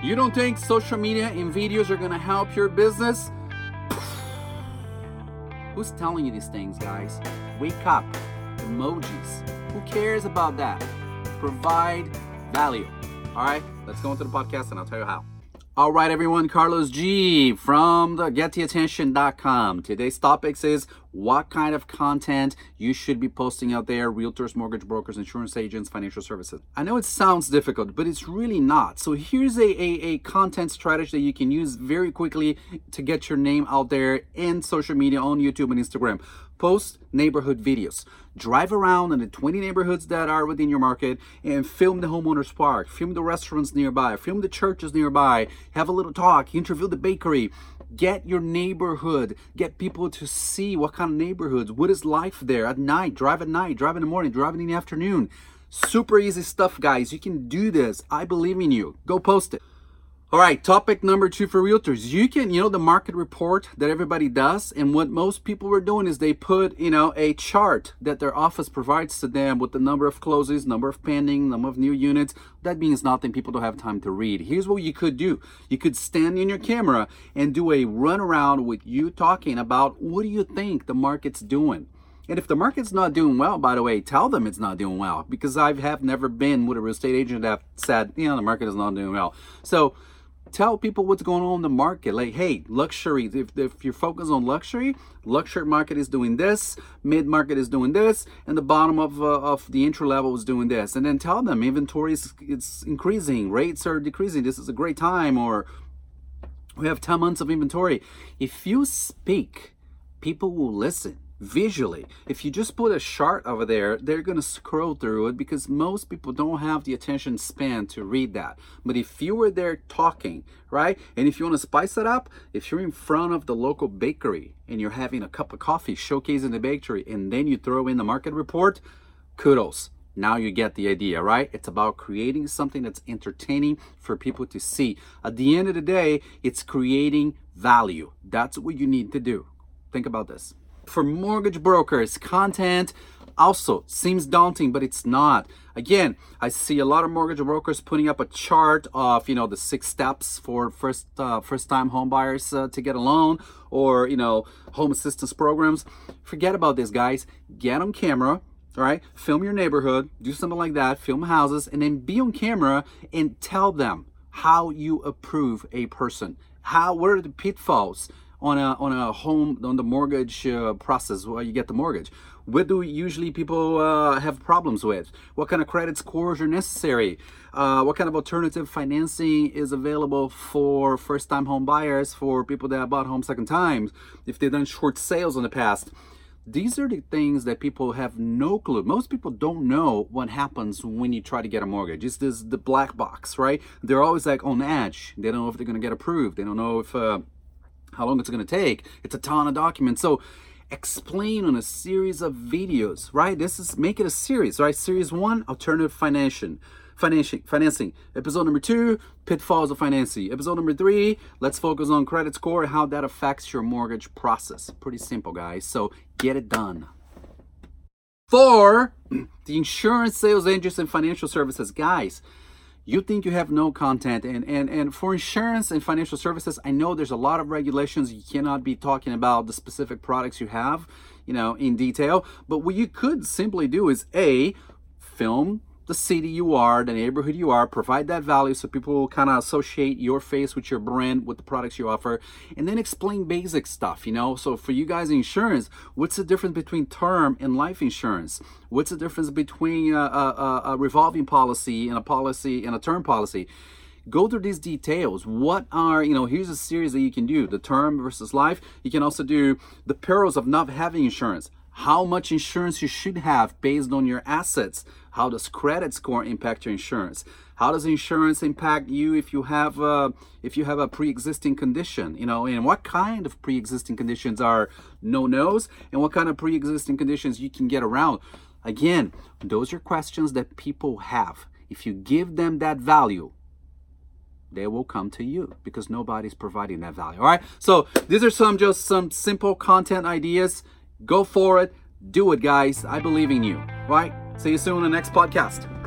You don't think social media and videos are gonna help your business? Who's telling you these things, guys? Wake up. Emojis. Who cares about that? Provide value. All right, let's go into the podcast and I'll tell you how. All right, everyone, Carlos G from the gettheattention.com. Today's topics is what kind of content you should be posting out there, realtors, mortgage brokers, insurance agents, financial services. I know it sounds difficult, but it's really not. So here's a, a, a content strategy that you can use very quickly to get your name out there in social media on YouTube and Instagram post neighborhood videos. Drive around in the 20 neighborhoods that are within your market and film the homeowners park, film the restaurants nearby, film the churches nearby, have a little talk, interview the bakery. Get your neighborhood, get people to see what kind of neighborhoods, what is life there at night, drive at night, drive in the morning, drive in the afternoon. Super easy stuff, guys. You can do this. I believe in you. Go post it. All right, topic number two for realtors. You can, you know, the market report that everybody does, and what most people were doing is they put, you know, a chart that their office provides to them with the number of closes, number of pending, number of new units. That means nothing. People don't have time to read. Here's what you could do you could stand in your camera and do a run around with you talking about what do you think the market's doing. And if the market's not doing well, by the way, tell them it's not doing well because I have never been with a real estate agent that said, you know, the market is not doing well. So, tell people what's going on in the market. Like, hey, luxury, if, if you're focused on luxury, luxury market is doing this, mid market is doing this, and the bottom of, uh, of the entry level is doing this. And then tell them inventory is it's increasing, rates are decreasing. This is a great time, or we have 10 months of inventory. If you speak, people will listen visually. If you just put a chart over there, they're going to scroll through it because most people don't have the attention span to read that. But if you were there talking, right? And if you want to spice it up, if you're in front of the local bakery and you're having a cup of coffee showcasing the bakery and then you throw in the market report, kudos. Now you get the idea, right? It's about creating something that's entertaining for people to see. At the end of the day, it's creating value. That's what you need to do. Think about this for mortgage brokers. Content also seems daunting, but it's not. Again, I see a lot of mortgage brokers putting up a chart of you know the six steps for first uh, first time home buyers uh, to get a loan, or you know home assistance programs. Forget about this, guys. Get on camera. All right, film your neighborhood, do something like that, film houses, and then be on camera and tell them how you approve a person. How what are the pitfalls? On a on a home on the mortgage uh, process where you get the mortgage what do usually people uh, have problems with what kind of credit scores are necessary uh, what kind of alternative financing is available for first time home buyers for people that bought home second times if they've done short sales in the past these are the things that people have no clue. Most people don't know what happens when you try to get a mortgage. It's this the black box, right? They're always like on edge. They don't know if they're to get approved. They don't know if uh, how long it's going to take. It's a ton of documents. So explain on a series of videos, right? This is make it a series, right? Series one, alternative financing. Financing, financing. Episode number two, pitfalls of financing. Episode number three, let's focus on credit score and how that affects your mortgage process. Pretty simple, guys. So get it done. Four, the insurance sales agents and financial services. Guys, you think you have no content. And, and and for insurance and financial services i know there's a lot of regulations. You cannot be talking about the specific products you have you know in detail. But what you could simply do is a film the city you are, the neighborhood you are, provide that value so people will kind of associate your face with your brand, with the products you offer, and then explain basic stuff, you know? So for you guys in insurance, what's the difference between term and life insurance? What's the difference between a, a, a revolving policy and a policy and a term policy? Go through these details. What are, you know, here's a series that you can do the term versus life. You can also do the perils of not having insurance how much insurance you should have based on your assets. How does credit score impact your insurance? How does insurance impact you if you have a, if you have a pre-existing condition? You know, and what kind of pre-existing conditions are no-nos, and what kind of pre-existing conditions you can get around? Again, those are questions that people have. If you give them that value, they will come to you because nobody's providing that value. All right. So these are some just some simple content ideas Go for it. Do it, guys. I believe in you. Right? See you soon in the next podcast.